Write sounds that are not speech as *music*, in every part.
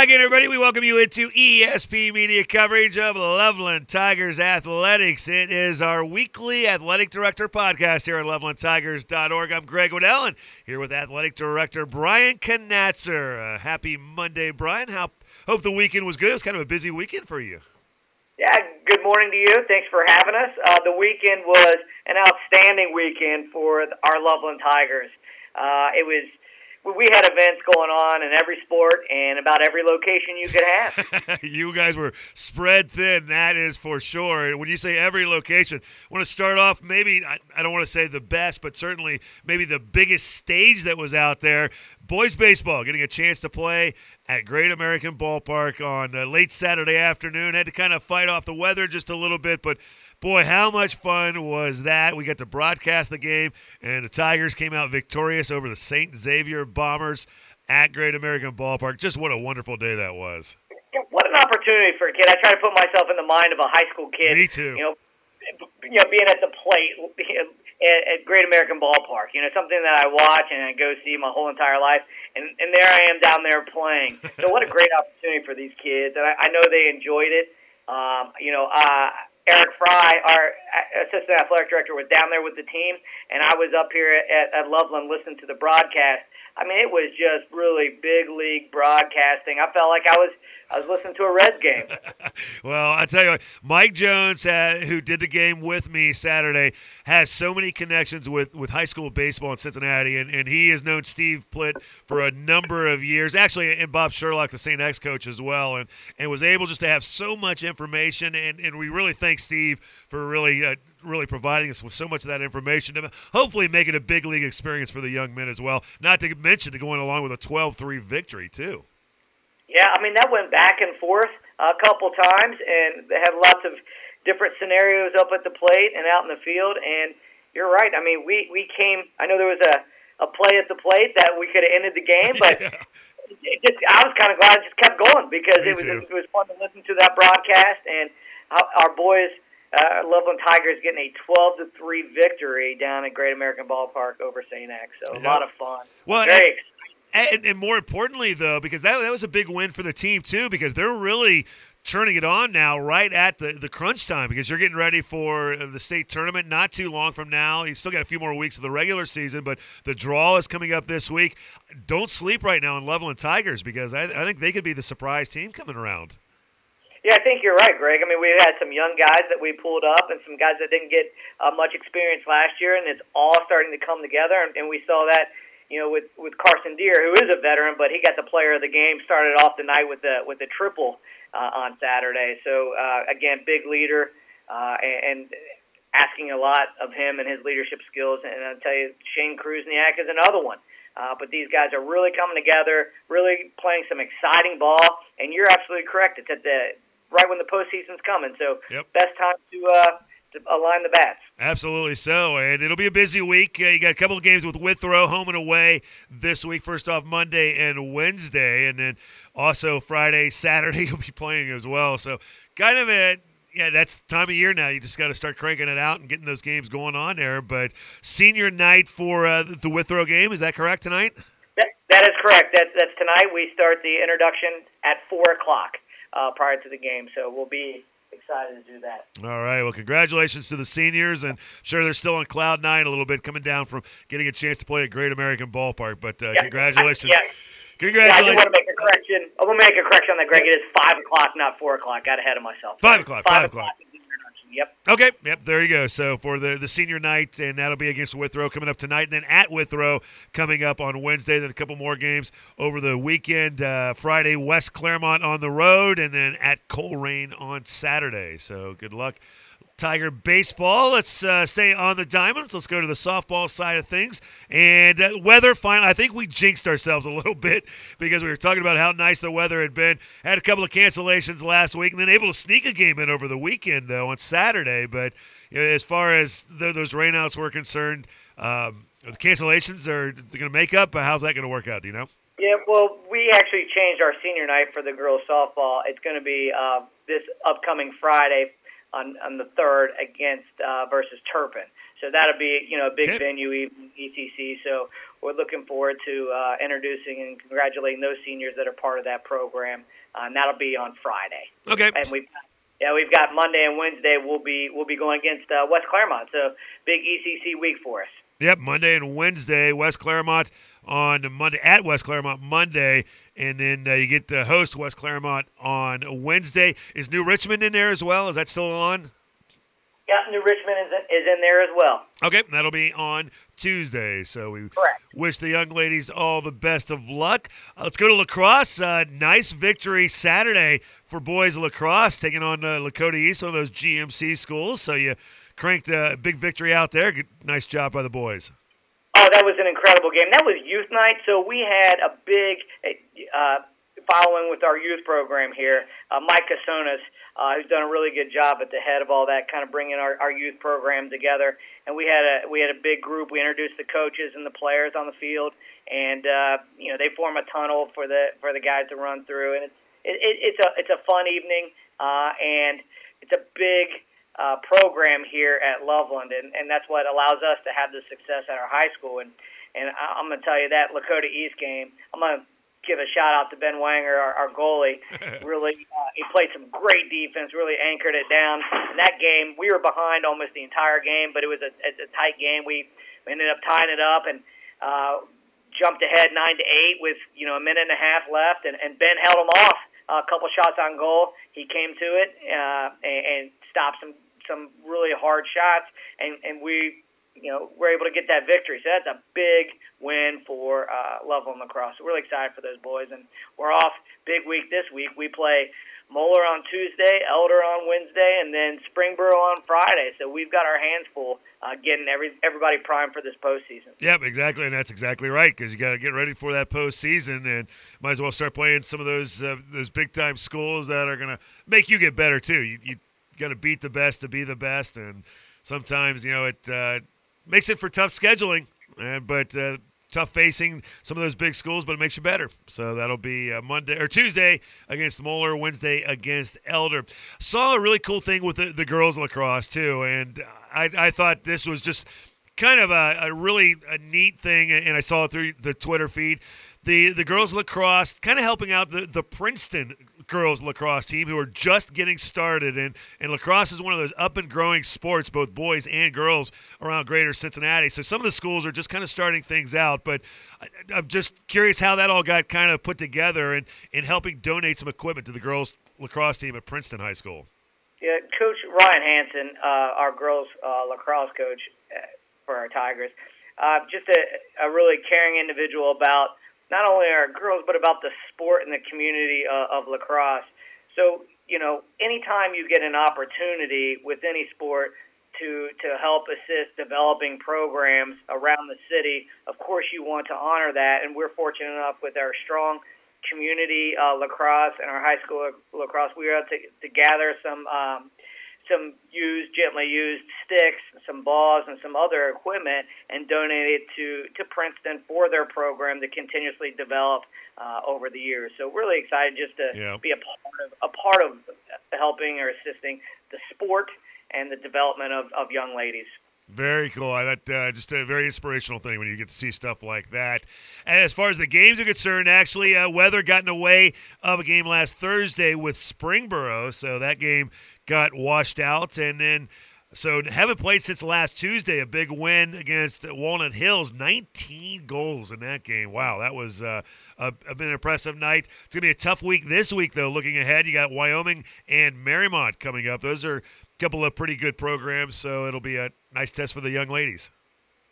Again, everybody. We welcome you into ESP media coverage of Loveland Tigers Athletics. It is our weekly athletic director podcast here at lovelandtigers.org. I'm Greg Waddell, and here with athletic director Brian Knatzer. Uh, happy Monday, Brian. How hope the weekend was good. It was kind of a busy weekend for you. Yeah, good morning to you. Thanks for having us. Uh, the weekend was an outstanding weekend for our Loveland Tigers. Uh, it was we had events going on in every sport and about every location you could have. *laughs* you guys were spread thin, that is for sure. When you say every location, I want to start off maybe, I, don't want to say the best, but certainly maybe the biggest stage that was out there. Boys baseball getting a chance to play at Great American Ballpark on uh, late Saturday afternoon. Had to kind of fight off the weather just a little bit, but boy, how much fun was that? We got to broadcast the game, and the Tigers came out victorious over the St. Xavier Bombers at Great American Ballpark. Just what a wonderful day that was. What an opportunity for a kid. I try to put myself in the mind of a high school kid. Me too. You know, you know, being at the plate at, at Great American Ballpark. You know, something that I watch and I go see my whole entire life, and and there I am down there playing. So what a great opportunity for these kids, and I, I know they enjoyed it. Um, you know, uh, Eric Fry, our uh, assistant athletic director, was down there with the team, and I was up here at, at Loveland listening to the broadcast. I mean, it was just really big league broadcasting. I felt like I was I was listening to a Reds game. *laughs* well, I tell you what, Mike Jones, uh, who did the game with me Saturday, has so many connections with, with high school baseball in Cincinnati, and, and he has known Steve Plitt for a number of years. Actually, and Bob Sherlock, the St. X coach as well, and, and was able just to have so much information. And, and we really thank Steve for really uh, really providing us with so much of that information to hopefully make it a big league experience for the young men as well. Not to mention to going along with a 12-3 victory too. Yeah, I mean that went back and forth a couple times, and they had lots of different scenarios up at the plate and out in the field. And you're right. I mean, we we came. I know there was a a play at the plate that we could have ended the game, but. *laughs* yeah. It just, I was kind of glad it just kept going because Me it was too. it was fun to listen to that broadcast and our boys uh, Loveland Tigers getting a 12 to 3 victory down at Great American Ballpark over St. X. So a lot of fun. Well, Very exciting. And, and, more importantly, though, because that, that was a big win for the team, too, because they're really turning it on now right at the, the crunch time because you're getting ready for the state tournament not too long from now. You still got a few more weeks of the regular season, but the draw is coming up this week. Don't sleep right now on Loveland Tigers because I, I think they could be the surprise team coming around. Yeah, I think you're right, Greg. I mean, we had some young guys that we pulled up and some guys that didn't get uh, much experience last year, and it's all starting to come together. And, and we saw that you know, with with Carson Deer, who is a veteran, but he got the player of the game. Started off the night with the with the triple uh, on Saturday. So uh, again, big leader, uh, and, asking a lot of him and his leadership skills. And I'll tell you, Shane Krusniak is another one. Uh, but these guys are really coming together, really playing some exciting ball. And you're absolutely correct. It's at the right when the postseason's coming. So yep. best time to uh, to align the bats. Absolutely so, and it'll be a busy week. Uh, you got a couple of games with Withrow home and away this week. First off, Monday and Wednesday, and then also Friday, *laughs* Saturday you'll be playing as well. So kind of a yeah, that's time of year now. You just got to start cranking it out and getting those games going on there. But senior night for uh, the Withrow game is that correct tonight? That, that is correct. That's that's tonight. We start the introduction at four o'clock uh, prior to the game, so we'll be excited to do that. All right. Well, congratulations to the seniors, and sure they're still on cloud nine a little bit, coming down from getting a chance to play at Great American Ballpark. But uh, yeah. congratulations. Yeah. Congratulations. Yeah, I want to make a correction. I to make a correction on that, Greg. It is five o'clock, not four o'clock. Got ahead of myself. Five o'clock. Five, five o'clock. o'clock. Yep. Okay. Yep. There you go. So for the the senior night, and that'll be against Withrow coming up tonight, and then at Withrow coming up on Wednesday. Then a couple more games over the weekend. Uh, Friday, West Clermont on the road, and then at Colerain on Saturday. So good luck Tiger baseball. Let's uh, stay on the diamonds. Let's go to the softball side of things. And uh, weather, finally, I think we jinxed ourselves a *laughs* little bit because we were talking about how nice the weather had been. Had a couple of cancellations last week and then able to sneak a game in over the weekend, though, on Saturday. But you know, as far as the, those rainouts were concerned, um, the cancellations are going to make up. But how's that going to work out? Do you know? Yeah, well, we actually changed our senior night for the girls softball. It's going to be uh, this upcoming Friday on on the third against uh, versus Turpin. So that'll be you know a big okay. venue, even ECC. So we're looking forward to uh, introducing and congratulating those seniors that are part of that program, uh, and that'll be on Friday. Okay. And we. Yeah, we've got Monday and Wednesday. We'll be we'll be going against uh, West Clermont, so big ECC week for us. Yep, Monday and Wednesday, West Clermont on Monday at West Clermont Monday, and then uh, you get to host West Clermont on Wednesday. Is New Richmond in there as well? Is that still on? Yeah, New Richmond is in, is in there as well. Okay, that'll be on Tuesday. So we Correct. wish the young ladies all the best of luck. Uh, let's go to lacrosse. Uh, nice victory Saturday for boys lacrosse, taking on uh, Lakota East, one of those GMC schools. So you cranked a big victory out there. Good, nice job by the boys. Oh, that was an incredible game. That was youth night, so we had a big uh, following with our youth program here. Uh, Mike Casonas, uh, who's done a really good job at the head of all that, kind of bringing our, our youth program together. And we had a we had a big group. We introduced the coaches and the players on the field, and uh, you know they form a tunnel for the for the guys to run through. And it's it, it, it's a it's a fun evening, uh, and it's a big uh, program here at Loveland, and, and that's what allows us to have the success at our high school. And and I, I'm going to tell you that Lakota East game, I'm going to give a shout out to Ben Wanger, our, our goalie. *laughs* really, uh, he played some great defense, really anchored it down. In that game, we were behind almost the entire game, but it was a, a tight game. We ended up tying it up and uh, jumped ahead nine to eight with you know a minute and a half left, and, and Ben held him off. A couple shots on goal. He came to it uh, and, and stopped some some really hard shots, and and we you know we're able to get that victory. So that's a big win for uh, Loveland lacrosse. So we're really excited for those boys, and we're off big week this week. We play Moeller on Tuesday, Elder on Wednesday, and then Springboro on Friday. So we've got our hands full uh, getting every everybody primed for this postseason. Yep, exactly, and that's exactly right because you got to get ready for that postseason, and might as well start playing some of those uh, those big time schools that are going to make you get better too. You, you got to beat the best to be the best, and sometimes you know it uh, makes it for tough scheduling, but uh, tough facing some of those big schools, but it makes you better. So that'll be uh, Monday or Tuesday against Moeller, Wednesday against Elder. Saw a really cool thing with the, the girls lacrosse too, and I, I thought this was just kind of a, a really a neat thing, and I saw it through the Twitter feed. The the girls lacrosse kind of helping out the, the Princeton girls lacrosse team who are just getting started. And, and lacrosse is one of those up and growing sports both boys and girls around greater cincinnati. So some of the schools are just kind of starting things out. But I, i'm just curious how that all got kind of put together and, and helping donate some equipment to the girls lacrosse team at princeton high school. Yeah coach ryan hanson uh, our girls uh, lacrosse coach uh, for our tigers uh, just a, a really caring individual about not only our girls, but about the sport and the community uh, of lacrosse. So, you know, anytime you get an opportunity with any sport to, to help assist developing programs around the city, of course you want to honor that. And we're fortunate enough with our strong community uh, lacrosse and our high school lacrosse, we were able to, to gather some um, some used, gently used sticks, some balls, and some other equipment, and donate it to to Princeton for their program to continuously develop uh, over the years. So really excited just to Yeah. be a part of a part of helping or assisting the sport and the development of, of young ladies. Very cool. I thought uh, just a very inspirational thing when you get to see stuff like that. And as far as the games are concerned, actually, uh, weather got in the way of a game last Thursday with Springboro, so that game got washed out. And then, so haven't played since last Tuesday. A big win against Walnut Hills, 19 goals in that game. Wow, that was uh, a, an impressive night. It's gonna be a tough week this week, though. Looking ahead, you got Wyoming and Marymount coming up. Those are couple of pretty good programs, so it'll be a nice test for the young ladies.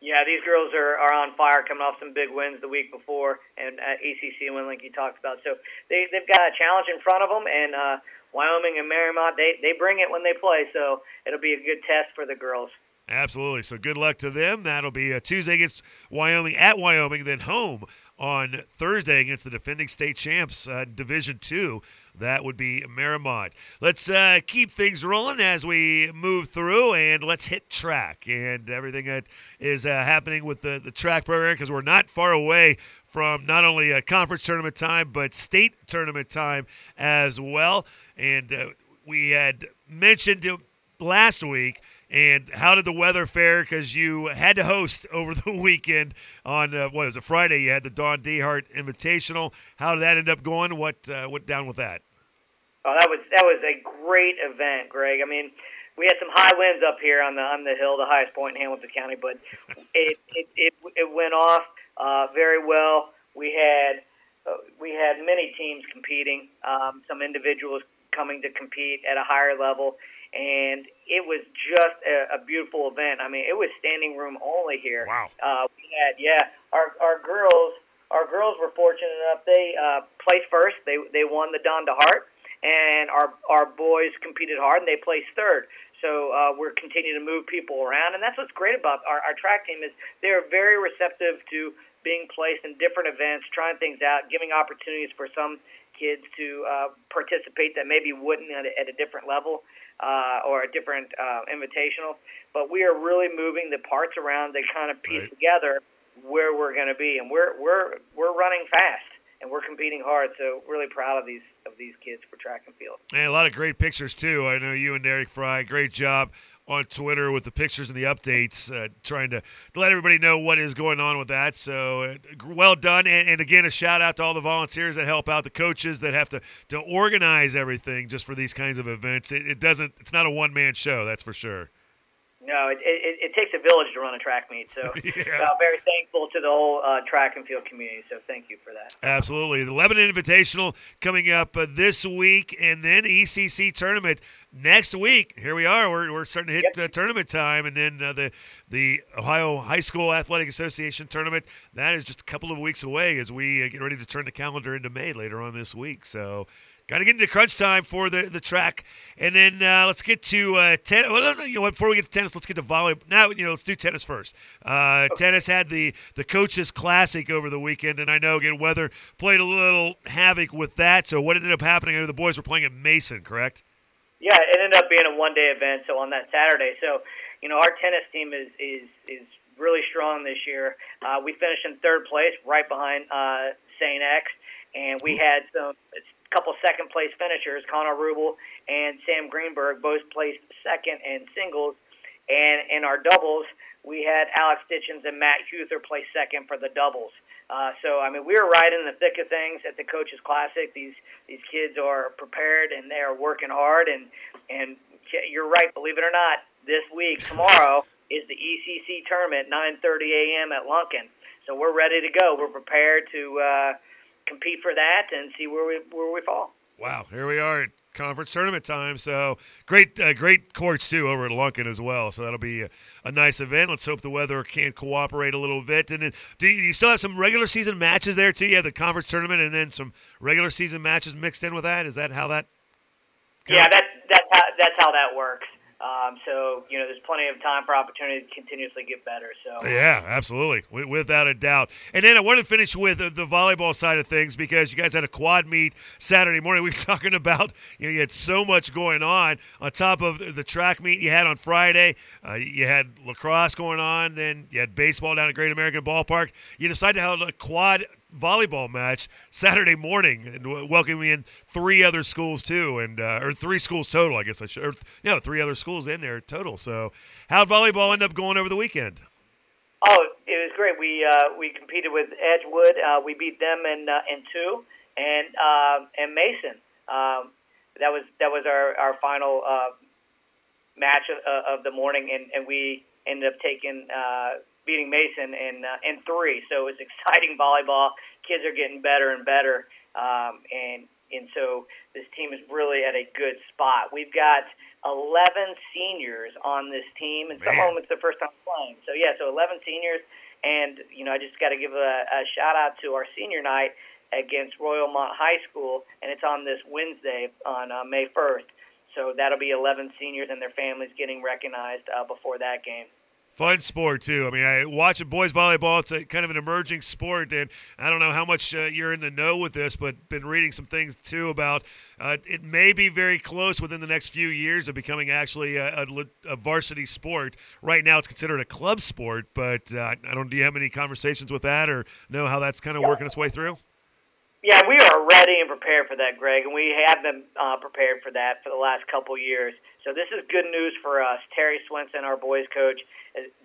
Yeah, these girls are, are on fire, coming off some big wins the week before, and uh, ACC win like you talked about. So they they've got a challenge in front of them, and uh, Wyoming and Marymount they they bring it when they play. So it'll be a good test for the girls. Absolutely. So good luck to them. That'll be a Tuesday against Wyoming at Wyoming, then home on Thursday against the defending state champs, uh, Division Two. That would be Marymount. Let's uh, keep things rolling as we move through, and let's hit track and everything that is uh, happening with the, the track program because we're not far away from not only a conference tournament time but state tournament time as well. And uh, we had mentioned last week. And how did the weather fare? Because you had to host over *laughs* the weekend on uh, what is it Friday? You had the Dawn Dehart Invitational. How did that end up going? What uh, went down with that? Oh, that was that was a great event, Greg. I mean, we had some high winds up here on the on the hill, the highest point in Hamilton County, but *laughs* it it it, it went off uh, very well. We had uh, we had many teams competing, um, some individuals coming to compete at a higher level, and it was just a, a beautiful event. I mean, it was standing room only here. Wow. Uh, we had yeah, our our girls our girls were fortunate enough they uh, placed first. They they won the Dawn DeHart, and our our boys competed hard and they placed third. So uh, we're continuing to move people around, and that's what's great about our, our track team is they're very receptive to being placed in different events, trying things out, giving opportunities for some kids to uh, participate that maybe wouldn't at a, at a different level uh, or a different uh, invitational. But we are really moving the parts around to kind of piece right. together where we're going to be, and we're we're we're running fast and we're competing hard. So really proud of these of these kids for track and field. And a lot of great pictures too. I know you and Derek Fry, great job on Twitter with the pictures and the updates, uh, trying to, let everybody know what is going on with that. So uh, well done, and, and, again, a shout out to all the volunteers that help out, the coaches that have to to organize everything just for these kinds of events. It, it doesn't, it's not a one man show, that's for sure. No, it, it, it, takes a village to run a track meet. So, *laughs* yeah. uh, very thankful to the whole uh, track and field community. So, thank you for that. Absolutely. The Lebanon Invitational coming up uh, this week, and then ECC tournament next week. Here we are. We're, we're starting to hit yep. Uh, tournament time, and then uh, the the Ohio High School Athletic Association tournament. That is just a couple of weeks away as we uh, get ready to turn the calendar into May later on this week. So. Got to get into crunch time for the, the track, and then uh, let's get to uh, tennis. Well, you know, before we get to tennis, let's get to volleyball. Now, you know, let's do tennis first. Uh, okay. Tennis had the the coaches classic over the weekend, and I know again weather played a little havoc with that. So, what ended up happening? I know the boys were playing at Mason, correct? Yeah, it ended up being a one day event. So on that Saturday, so you know, our tennis team is is is really strong this year. Uh, we finished in third place, right behind uh, St. X, and we had some couple second place finishers, Connor Rubel and Sam Greenberg, both placed second in singles. And in our doubles, we had Alex Stitchens and Matt Huther place second for the doubles. Uh, so I mean, we were right in the thick of things at the Coaches Classic. These these kids are prepared and they are working hard. And and you're right, believe it or not, this week tomorrow *laughs* is the ECC tournament, 9:30 a.m. at Lunken. So we're ready to go. We're prepared to. Uh, compete for that and see where we where we fall. Wow, here we are at conference tournament time. So great, uh, great courts too over at Lunken as well. So that'll be a, a, nice event. Let's hope the weather can cooperate a little bit. And then, do you, you, still have some regular season matches there too? You have the conference tournament and then some regular season matches mixed in with that. Is that how that? Yeah, that's that's how, that's how that works. Um, so you know, there's plenty of time for opportunity to continuously get better. So yeah, absolutely, without a doubt. And then I want to finish with the volleyball side of things because you guys had a quad meet Saturday morning. *laughs* We were talking about you know you had so much going on on top of the track meet you had on Friday. Uh, you had lacrosse going on, then you had baseball down at Great American Ballpark. You decided to have a quad volleyball match Saturday morning and welcoming in three other schools too, and uh, or three schools total, I guess I should. Or, yeah, three other schools in there total. So, how volleyball end up going over the weekend? Oh, it was great. We uh, we competed with Edgewood. Uh, we beat them in uh, in two, and uh, and Mason. Um, that was that was our our final uh, match of, of the morning, and, and we ended up taking uh, beating Mason in uh, in three. So it's exciting volleyball. Kids are getting better and better, um, and and so this team is really at a good spot. We've got 11 seniors on this team, and some of them it's their first time playing. So yeah, so 11 seniors, and you know I just got to give a, a shout out to our senior night against Royalmont High School, and it's on this Wednesday on uh, May 1st. So that'll be 11 seniors and their families getting recognized uh, before that game. Fun sport too. I mean, I watching boys volleyball. It's a kind of an emerging sport, and I don't know how much uh, you're in the know with this, but been reading some things too about uh, it may be very close within the next few years of becoming actually a, a, a varsity sport. Right now, it's considered a club sport, but uh, I don't. Do you have any conversations with that, or know how that's kind of working its way through? Yeah, we are ready and prepared for that, Greg, and we have been uh, prepared for that for the last couple years. So this is good news for us. Terry Swenson, our boys coach,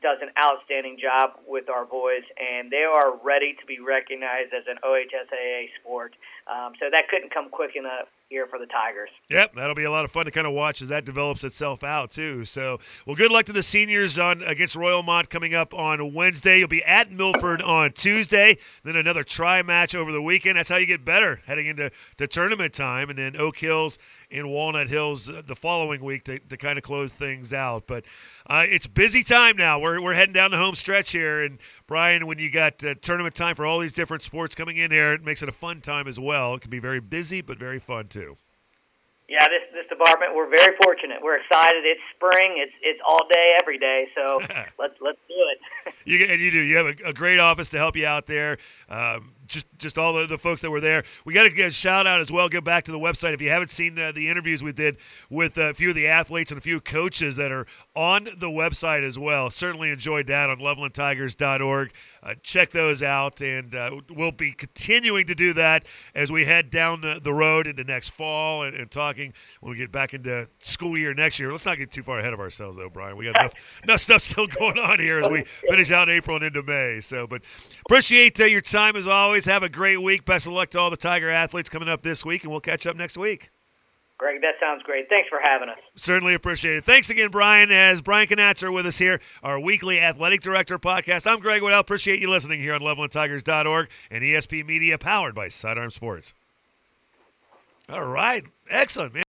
does an outstanding job with our boys, and they are ready to be recognized as an OHSAA sport. Um, so that couldn't come quick enough here for the Tigers. Yep, that'll be a lot of fun to kind of watch as that develops itself out too. So, well, good luck to the seniors on against Royalmont coming up on Wednesday. You'll be at Milford on Tuesday, then another try match over the weekend. That's how you get better heading into the tournament time, and then Oak Hills in Walnut Hills uh, the following week to, to kind of close things out. But uh, it's busy time now. We're, we're heading down the home stretch here. And, Brian, when you got uh, tournament time for all these different sports coming in here, it makes it a fun time as well. It can be very busy, but very fun too. Yeah, this this department we're very fortunate. We're excited. It's spring. It's it's all day, every day. So *laughs* let's let's do it. *laughs* you and you do. You have a, a, great office to help you out there. Um, just just all the, the folks that were there. We got to get a shout out as well. Go back to the website if you haven't seen the, the interviews we did with a few of the athletes and a few coaches that are on the website as well. Certainly enjoyed that on LovelandTigers.org. Uh, check those out, and uh, we'll be continuing to do that as we head down the, the road into next fall and, and, talking when we get back into school year next year. Let's not get too far ahead of ourselves, though, Brian. We got enough, *laughs* enough stuff still going on here as we finish out April and into May. So, but appreciate uh, your time as always. Have a great week. Best of luck to all the Tiger athletes coming up this week, and we'll catch up next week. Greg, that sounds great. Thanks for having us. Certainly appreciate it. Thanks again, Brian. As Brian Knatzer with us here, our weekly athletic director podcast. I'm Greg Waddell. Appreciate you listening here on LovelandTigers.org and ESP Media, powered by Sidearm Sports. All right, excellent, man.